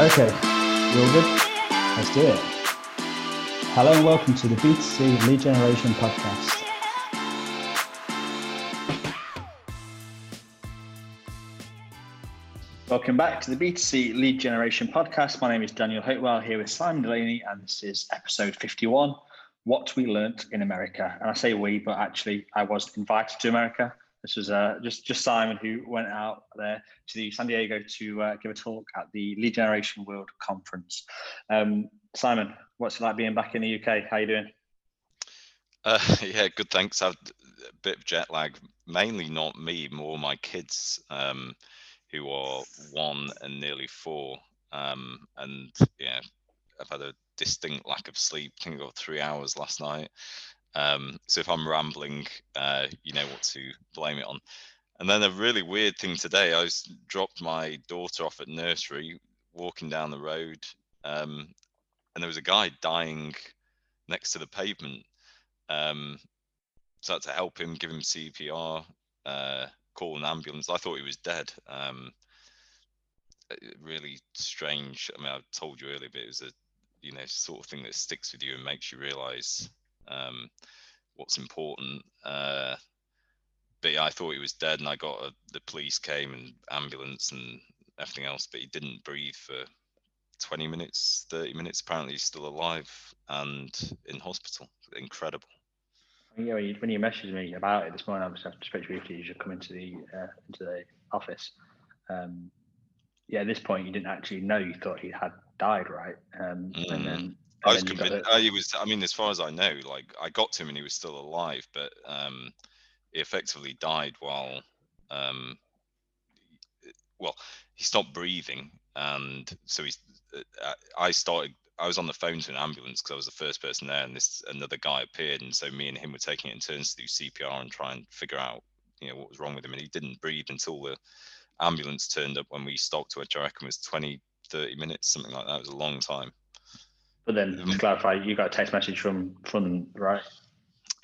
Okay, you all good? Let's do it. Hello and welcome to the B2C Lead Generation Podcast. Welcome back to the B2C Lead Generation Podcast. My name is Daniel Hopewell here with Simon Delaney, and this is episode 51 What We Learnt in America. And I say we, but actually, I was invited to America. This was uh, just just Simon who went out there to the San Diego to uh, give a talk at the Lead Generation World Conference. Um, Simon, what's it like being back in the UK? How are you doing? Uh, yeah, good. Thanks. I've a bit of jet lag, mainly not me, more my kids, um, who are one and nearly four. Um, and yeah, I've had a distinct lack of sleep. I think I got three hours last night. Um, so if I'm rambling, uh, you know what to blame it on. And then a really weird thing today, I was dropped my daughter off at nursery, walking down the road, um, and there was a guy dying next to the pavement. Um, so I had to help him, give him CPR, uh, call an ambulance. I thought he was dead. Um, really strange. I mean, I told you earlier, but it was a you know sort of thing that sticks with you and makes you realize um, what's important. Uh, but yeah, I thought he was dead, and I got a, the police came and ambulance and everything else, but he didn't breathe for 20 minutes, 30 minutes. Apparently, he's still alive and in hospital. Incredible. Yeah, when you, when you messaged me about it this morning, I was supposed to briefly. You should come into the uh, into the office. Um, yeah, at this point, you didn't actually know. You thought he had died, right? Um, mm. And then I was convinced. Uh, he was. I mean, as far as I know, like I got to him and he was still alive, but um, he effectively died while, um, well, he stopped breathing, and so he's. Uh, I started. I was on the phone to an ambulance because I was the first person there, and this another guy appeared, and so me and him were taking it in turns to do CPR and try and figure out, you know, what was wrong with him, and he didn't breathe until the ambulance turned up when we stopped, which I reckon was 20, 30 minutes, something like that. It was a long time. But then to clarify, you got a text message from from right?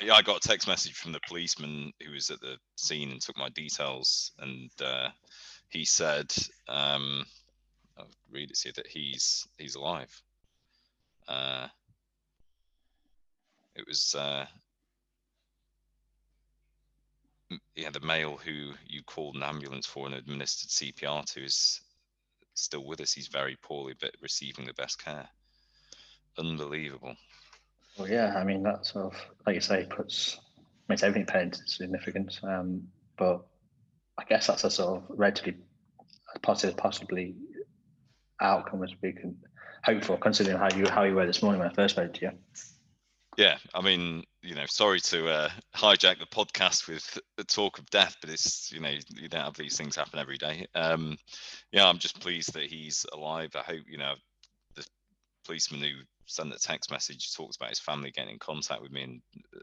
Yeah, I got a text message from the policeman who was at the scene and took my details, and uh, he said, um, "I'll read it here that he's he's alive." Uh, it was uh, yeah, the male who you called an ambulance for and administered CPR to is still with us. He's very poorly, but receiving the best care unbelievable. Well, yeah, I mean that sort of, like you say, puts makes everything pay into significance. Um, but I guess that's a sort of relatively positive, possibly outcome as we can hope for, considering how you how you were this morning when I first spoke to you. Yeah, I mean, you know, sorry to uh, hijack the podcast with the talk of death, but it's you know you don't have these things happen every day. Um, yeah, I'm just pleased that he's alive. I hope you know the policeman who sent a text message, talks about his family getting in contact with me and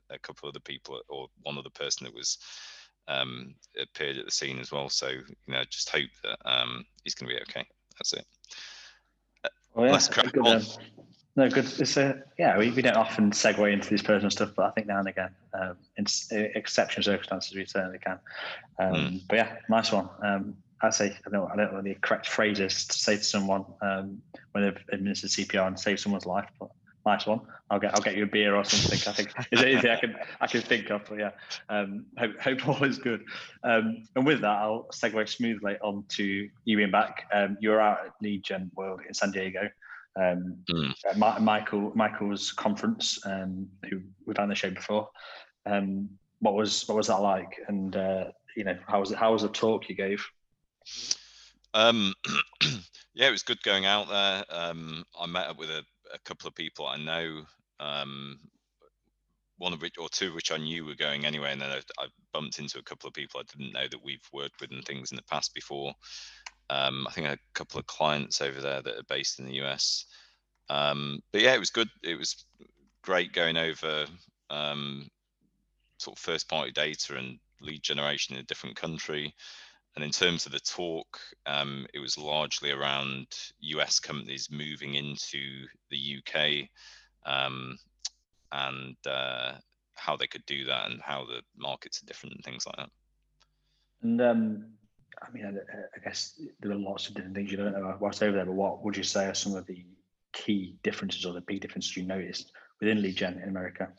a couple of other people, or one other person that was um, appeared at the scene as well. So you know, just hope that um, he's going to be okay. That's it. Well, yeah, Let's crack good, on. Um, no, good. It's a, yeah, we, we don't often segue into these personal stuff, but I think now and again, um, in exceptional circumstances, we certainly can. Um, mm. But yeah, nice one. I say I don't I don't know the correct phrases to say to someone um, when they've administered CPR and saved someone's life. But nice one. I'll get I'll get you a beer or something. I think is it anything I can I can think of. But yeah, um, hope hope all is good. Um, and with that, I'll segue smoothly on to you being back. Um, you were out at Lead Gen World in San Diego. Um, mm. uh, Michael Michael's conference, um, who we've done the show before. Um, what was what was that like? And uh, you know, how was it, how was the talk you gave? Um, yeah, it was good going out there. Um, I met up with a, a, couple of people I know. Um, one of which, or two, of which I knew were going anyway, and then I, I, bumped into a couple of people I didn't know that we've worked with and things in the past before. Um, I think a couple of clients over there that are based in the US. Um, but yeah, it was good. It was great going over um, sort of first party data and lead generation in a different country. And in terms of the talk, um, it was largely around US companies moving into the UK um, and uh, how they could do that and how the markets are different and things like that. And um, I mean, I, I, guess there are lots of different things you don't know what's over there, but what would you say are some of the key differences or the big differences you noticed within lead gen in America?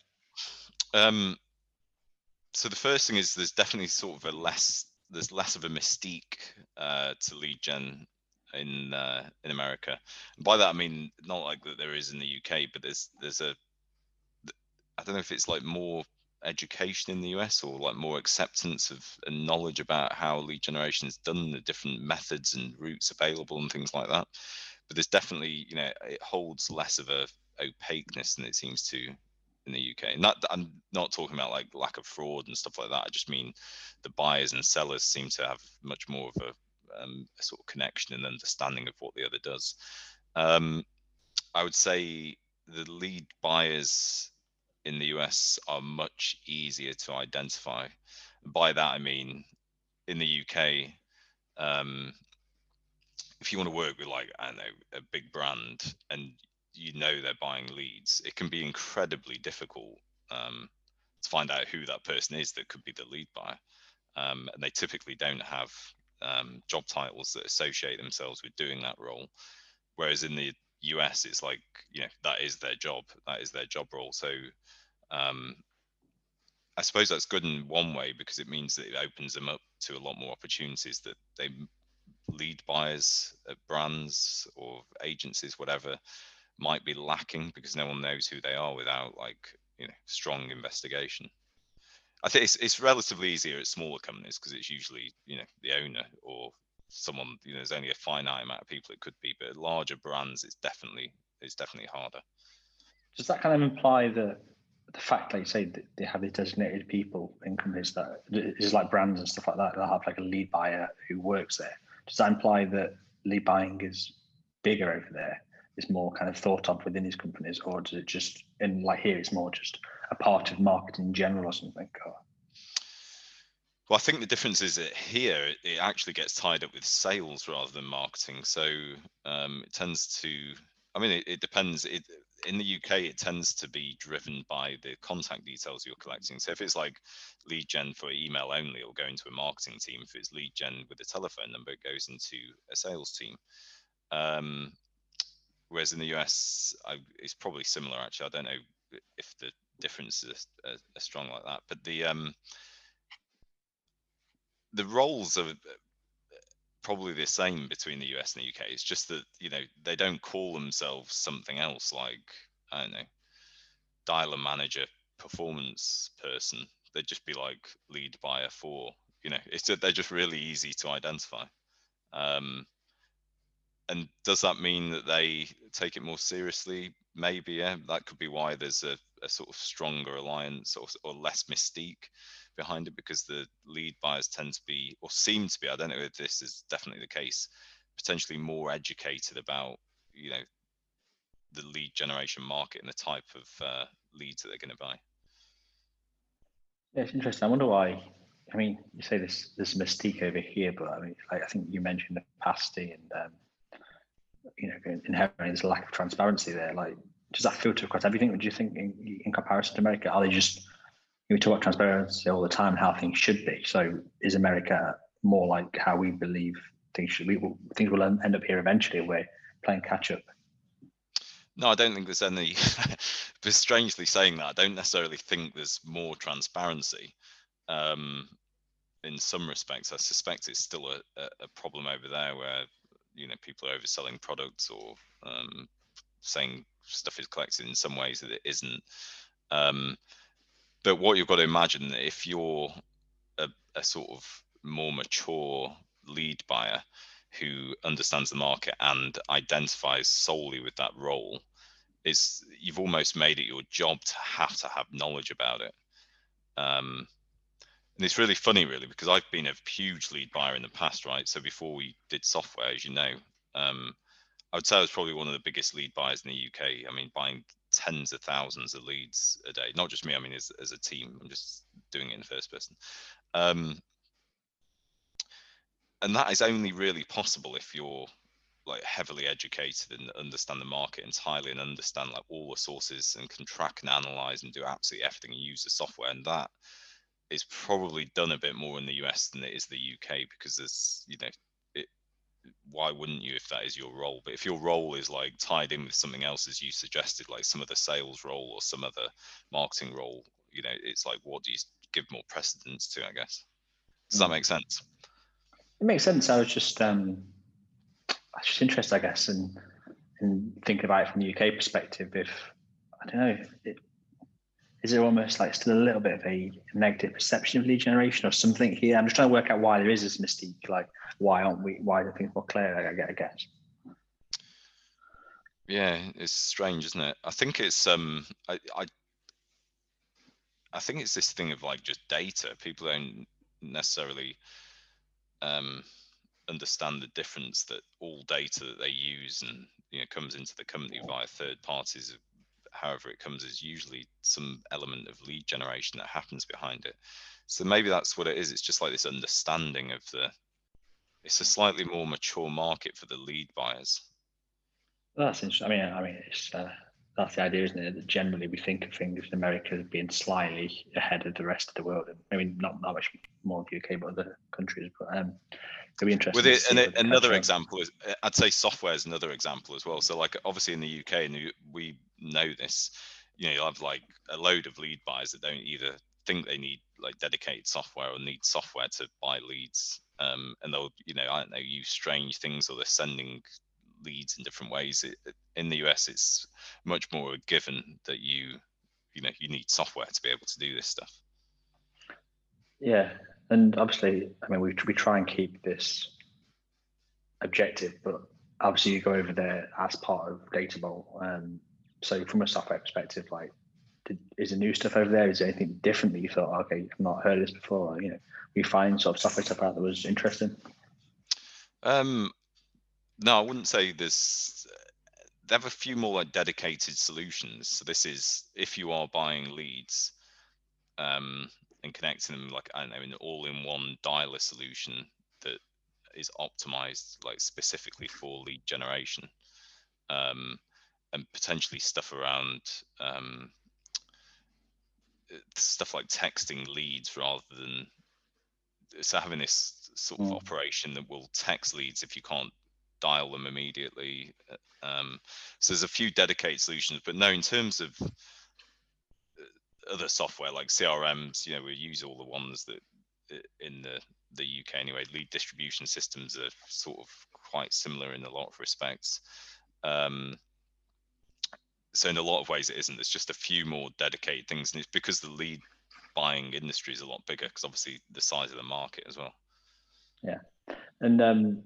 Um, so the first thing is there's definitely sort of a less there's less of a mystique uh, to lead gen in uh, in America. And by that I mean not like that there is in the UK, but there's there's a I don't know if it's like more education in the US or like more acceptance of and knowledge about how lead generation is done, the different methods and routes available and things like that. But there's definitely, you know, it holds less of a opaqueness than it seems to in the UK. Not I'm not talking about like lack of fraud and stuff like that. I just mean the buyers and sellers seem to have much more of a, um, a sort of connection and understanding of what the other does. Um, I would say the lead buyers in the US are much easier to identify. By that, I mean in the UK, um, if you want to work with like I don't know a big brand and you know they're buying leads, it can be incredibly difficult um, to find out who that person is that could be the lead buyer. Um, and they typically don't have um, job titles that associate themselves with doing that role. Whereas in the US, it's like you know that is their job, that is their job role. So um, I suppose that's good in one way because it means that it opens them up to a lot more opportunities that they lead buyers at brands or agencies, whatever, might be lacking because no one knows who they are without like you know strong investigation. I think it's it's relatively easier at smaller companies because it's usually you know the owner or someone you know there's only a finite amount of people it could be, but larger brands it's definitely it's definitely harder. Does that kind of imply that the fact, like you say, they have these designated people in companies that is like brands and stuff like that. They'll have like a lead buyer who works there. Does that imply that lead buying is bigger over there? Is more kind of thought of within these companies, or does it just in like here? It's more just a part of marketing in general or something. Or? Well, I think the difference is that here it actually gets tied up with sales rather than marketing. So um, it tends to. I mean, it, it depends. It, in the UK, it tends to be driven by the contact details you're collecting. So if it's like lead gen for email only, it'll go into a marketing team. If it's lead gen with a telephone number, it goes into a sales team. Um, whereas in the US, I, it's probably similar. Actually, I don't know if the differences are, strong like that. But the um, the roles are probably the same between the US and the UK. It's just that you know they don't call themselves something else like I don't know, dialer manager, performance person. They'd just be like lead buyer for you know. It's they're just really easy to identify. Um, and does that mean that they take it more seriously? Maybe, yeah. That could be why there's a, a sort of stronger alliance or, or less mystique behind it because the lead buyers tend to be or seem to be i don't know if this is definitely the case potentially more educated about you know the lead generation market and the type of uh, leads that they're going to buy yeah it's interesting i wonder why i mean you say this this mystique over here but i mean like, i think you mentioned opacity and um, you know inherently there's a lack of transparency there like does that filter across everything would you think in, in comparison to america are they just we talk about transparency all the time how things should be. So is America more like how we believe things should be? Things will end up here eventually. We're playing catch up. No, I don't think there's any. but strangely saying that, I don't necessarily think there's more transparency. Um, in some respects, I suspect it's still a, a problem over there where you know people are overselling products or um, saying stuff is collected in some ways that it isn't. Um, but what you've got to imagine that if you're a, a sort of more mature lead buyer who understands the market and identifies solely with that role is you've almost made it your job to have to have knowledge about it um, and it's really funny really because i've been a huge lead buyer in the past right so before we did software as you know um, i would say i was probably one of the biggest lead buyers in the uk i mean buying tens of thousands of leads a day. Not just me. I mean, as, as a team, I'm just doing it in first person. Um, and that is only really possible if you're like heavily educated and understand the market entirely and understand like all the sources and can track and analyze and do absolutely everything and use the software. And that it's probably done a bit more in the US than it is the UK because there's you know it why wouldn't you if that is your role? But if your role is like tied in with something else as you suggested like some of the sales role or some other marketing role you know it's like what do you give more precedence to i guess? Does that hmm. make sense? It makes sense. I was just um i was just interested i guess in in thinking about it from the uk perspective if i don't know it, is there almost like still a little bit of a negative perception of lead generation or something here? I'm just trying to work out why there is this mystique. Like, why aren't we? Why are things more clear? I, I guess. Yeah, it's strange, isn't it? I think it's um, I, I, I think it's this thing of like just data. People don't necessarily um understand the difference that all data that they use and you know comes into the company via third parties however it comes is usually some element of lead generation that happens behind it. So maybe that's what it is it's just like this understanding of the it's a slightly more mature market for the lead buyers. That's interesting i mean i mean it's uh, that's the idea isn't it? That generally we think of things in america as being slightly ahead of the rest of the world. I mean not that much more the uk but other countries but um be interesting with it, and another example is i'd say software is another example as well. So like obviously in the uk and we know this you know you'll have like a load of lead buyers that don't either think they need like dedicated software or need software to buy leads. Um, and they'll you know i don't know use strange things or they're sending leads in different ways. It, in the us it's much more a given that you you know you need software to be able to do this stuff. Yeah and obviously i mean we, we try and keep this objective but obviously you go over there as part of Databowl um, so from a software perspective, like, did, is there new stuff over there? Is there anything different that you thought, okay, I've not heard this before? Or, you know, we find sort of software stuff out that was interesting. Um, no, I wouldn't say there's. They have a few more like dedicated solutions. So this is if you are buying leads, um, and connecting them like I don't know, an all-in-one dialer solution that is optimized like specifically for lead generation. Um, and potentially stuff around um, stuff like texting leads rather than so having this sort of mm. operation that will text leads if you can't dial them immediately. Uh, um, so there's a few dedicated solutions, but no, in terms of other software like CRMs, you know, we use all the ones that in the the UK anyway. Lead distribution systems are sort of quite similar in a lot of respects. Um, so in a lot of ways it isn't there's just a few more dedicated things and it's because the lead buying industry is a lot bigger because obviously the size of the market as well yeah and um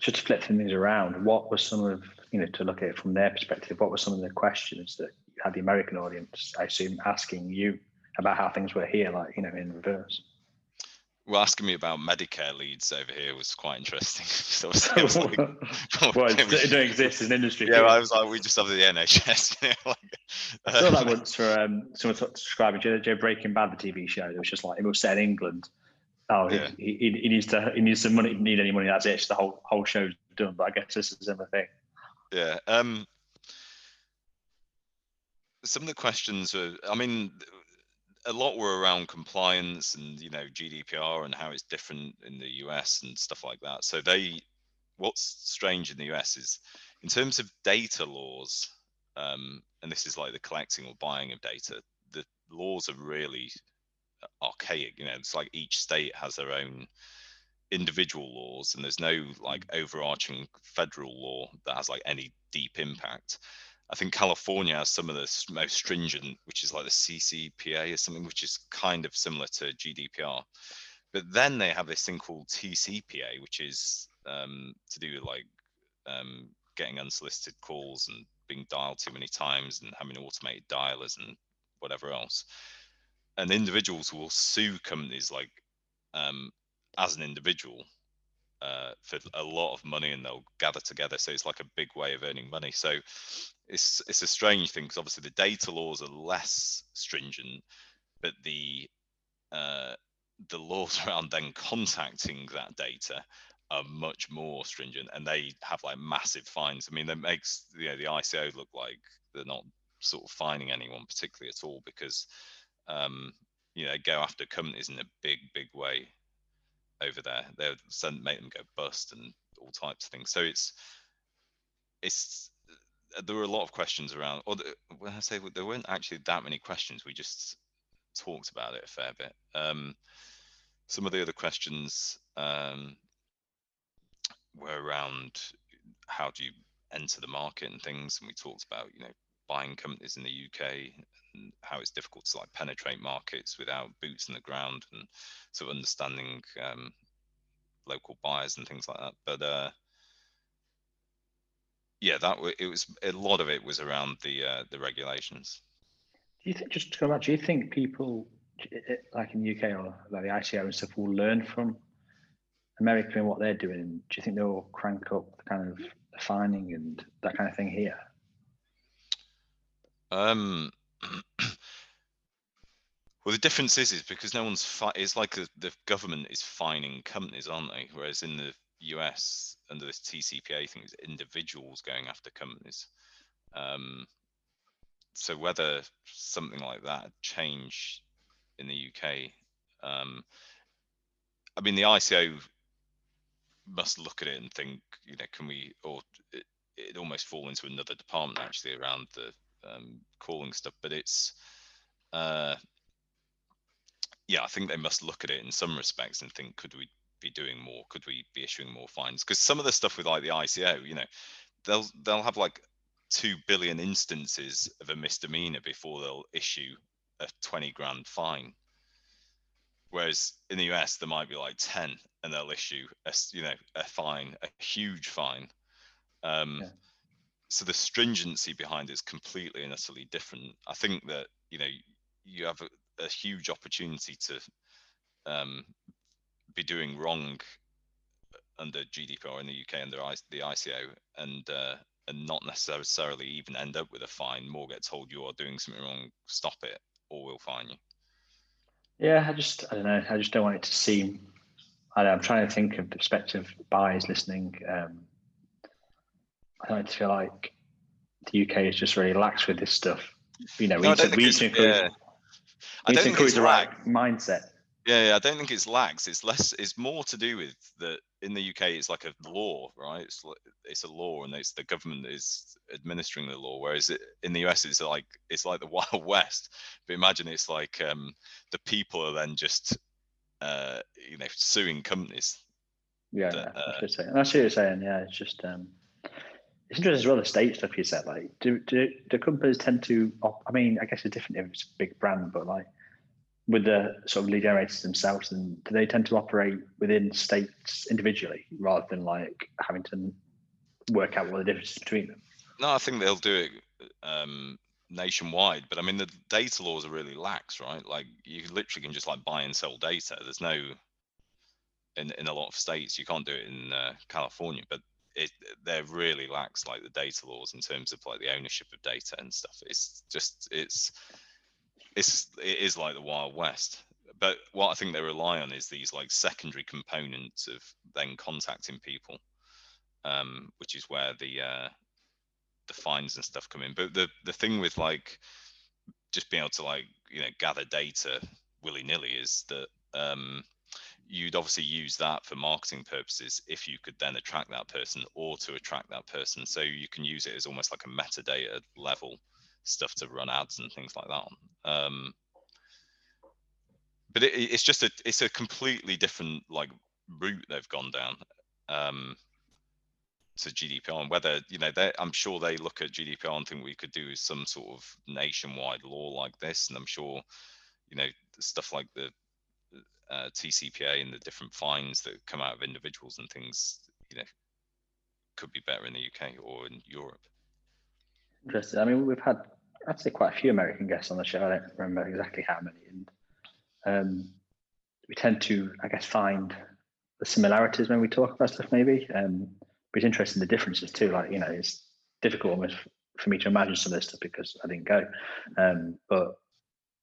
just to flip things around what was some of you know to look at it from their perspective what were some of the questions that had the american audience i assume asking you about how things were here like you know in reverse well, asking me about Medicare leads over here was quite interesting. so I was like, well, it don't exist in industry. Yeah, I was like, we just have the NHS. You know, like, I saw that once for um, someone describing Joe Breaking Bad, the TV show. It was just like it was set in England. Oh, yeah. he, he, he, needs to he needs some money. He Need any money? That's it. It's the whole whole show's done. But I guess this is a similar thing. Yeah. Um, some of the questions were. I mean, a lot were around compliance and you know GDPR and how it's different in the US and stuff like that. So they, what's strange in the US is, in terms of data laws, um, and this is like the collecting or buying of data, the laws are really archaic. You know, it's like each state has their own individual laws, and there's no like mm. overarching federal law that has like any deep impact. I think California has some of the most stringent, which is like the CCPA or something, which is kind of similar to GDPR. But then they have this thing called TCPA, which is um, to do with like um, getting unsolicited calls and being dialed too many times and having automated dialers and whatever else. And individuals will sue companies like um, as an individual uh, for a lot of money and they'll gather together. So it's like a big way of earning money. So it's it's a strange thing because obviously the data laws are less stringent, but the uh, the laws around then contacting that data are much more stringent and they have like massive fines. I mean, that makes you know the ICO look like they're not sort of fining anyone particularly at all because um, you know go after companies in a big big way over there. They'll send make them go bust and all types of things. So it's it's there were a lot of questions around. Or the, when I say there weren't actually that many questions, we just talked about it a fair bit. Um, some of the other questions um, were around how do you enter the market and things, and we talked about you know buying companies in the UK and how it's difficult to like penetrate markets without boots in the ground and sort of understanding um, local buyers and things like that. But uh, yeah, that it was a lot of it was around the uh, the regulations. Do you think just to come back? Do you think people like in the UK or like the ICO and stuff will learn from America and what they're doing? Do you think they'll crank up the kind of finding and that kind of thing here? Um, well, the difference is, is because no one's fi- it's like a, the government is fining companies, aren't they? Whereas in the US, under this TCPA thing, it's individuals going after companies. Um, so whether something like that change in the UK, um, I mean, the ICO must look at it and think, you know, can we, or it, it almost fall into another department actually around the um, calling stuff, but it's, uh, yeah, I think they must look at it in some respects and think, could we be doing more? Could we be issuing more fines? Because some of the stuff with like the ICO, you know, they'll they'll have like two billion instances of a misdemeanor before they'll issue a 20 grand fine. Whereas in the US, there might be like 10 and they'll issue a, you know, a fine, a huge fine. Um, yeah so the stringency behind it is completely and utterly different. I think that you know you have a, a huge opportunity to um, be doing wrong under GDPR in the UK under the ICO and uh, and not necessarily even end up with a fine. More get told you are doing something wrong, stop it, or we'll fine you. Yeah, I just I don't know. I just don't want it to seem. I am trying to think of the perspective buyers listening. Um, I don't feel like the UK is just really lax with this stuff. You know, we no, need to, we need encourage, yeah. we need to encourage the right mindset. Yeah, yeah, I don't think it's lax. It's less. It's more to do with that. In the UK, it's like a law, right? It's it's a law, and it's the government that is administering the law. Whereas it, in the US, it's like it's like the Wild West. But imagine it's like um, the people are then just uh, you know suing companies. Yeah, that, yeah, uh, that's what you're saying. Yeah, it's just um, it's interesting as well the state stuff you said. Like, do do, do companies tend to? I mean, I guess it's different if it's a big brand, but like with the sort of lead generators themselves, and do they tend to operate within states individually rather than like having to work out what the difference between them? No, I think they'll do it um, nationwide. But I mean, the data laws are really lax, right? Like, you literally can just like buy and sell data. There's no in in a lot of states you can't do it in uh, California, but it, they're really lax like the data laws in terms of like the ownership of data and stuff. It's just it's it's it is like the wild west. But what i think they rely on is these like secondary components of then contacting people um, which is where the uh, the fines and stuff come in. But the the thing with like just being able to like you know gather data willy-nilly is that um, you'd obviously use that for marketing purposes if you could then attract that person or to attract that person. So you can use it as almost like a metadata level stuff to run ads and things like that. Um, but it, it's just a it's a completely different like route they've gone down um, to GDPR and whether you know they I'm sure they look at GDPR and think we could do some sort of nationwide law like this, and I'm sure you know stuff like the uh, TCPA and the different fines that come out of individuals and things, you know, could be better in the UK or in Europe. Interesting. I mean, we've had, I'd say, quite a few American guests on the show. I don't remember exactly how many. And um, we tend to, I guess, find the similarities when we talk about stuff, maybe. Um, but it's interesting the differences too. Like, you know, it's difficult almost for me to imagine some of this stuff because I didn't go. Um, but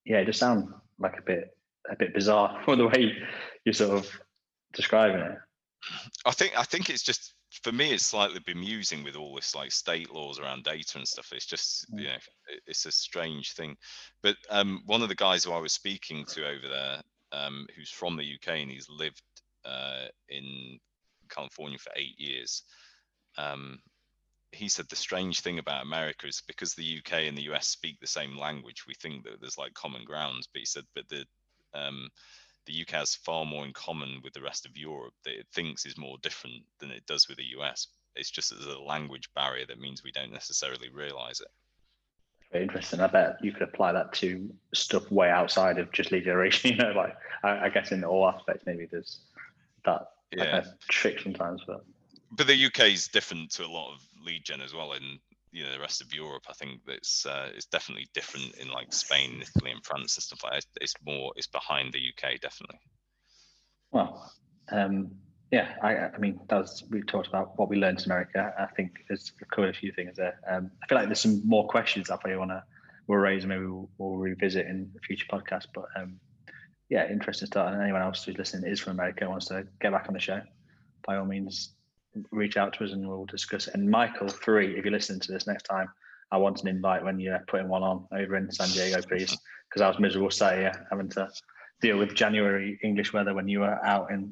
yeah, it just sounds like a bit a bit bizarre for the way you're sort of describing it. I think I think it's just for me, it's slightly bemusing with all this like state laws around data and stuff. It's just mm. you know, it's a strange thing. But um, one of the guys who I was speaking to over there, um, who's from the UK and he's lived uh, in California for eight years. Um, he said the strange thing about America is because the UK and the US speak the same language, we think that there's like common grounds. But he said, but the um, the UK has far more in common with the rest of Europe that it thinks is more different than it does with the US. It's just that there's a language barrier that means we don't necessarily realize it. Very interesting. I bet you could apply that to stuff way outside of just lead generation. You know, like I, I guess in all aspects, maybe there's that yeah. trick sometimes, but but the UK is different to a lot of lead gen as well. In you know the rest of Europe, I think it's uh, it's definitely different in like Spain, Italy, and France and stuff like that. It's more it's behind the UK definitely. Well, um, yeah, I, I mean that was we talked about what we learned in America. I think there's covered a few things there. Um, I feel like there's some more questions I probably want to we'll raise and maybe we'll, we'll, revisit in a future podcast. But um, yeah, interesting start. And anyone else who's listening is from America wants to get back on the show, by all means, reach out to us and we'll discuss it. And Michael, Ferree, if you're listening to this next time, I want an invite when you're putting one on over in San Diego, please, because I was miserable sat here having to deal with January English weather when you were out in,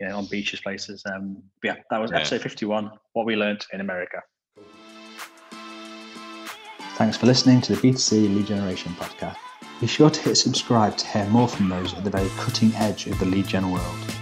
you know, on beaches places. Um, yeah, that was yeah. episode 51. What we learned in America. Thanks for listening to the B2C Lead Generation podcast. Be sure to hit subscribe to hear more from those at the very cutting edge of the lead gen world.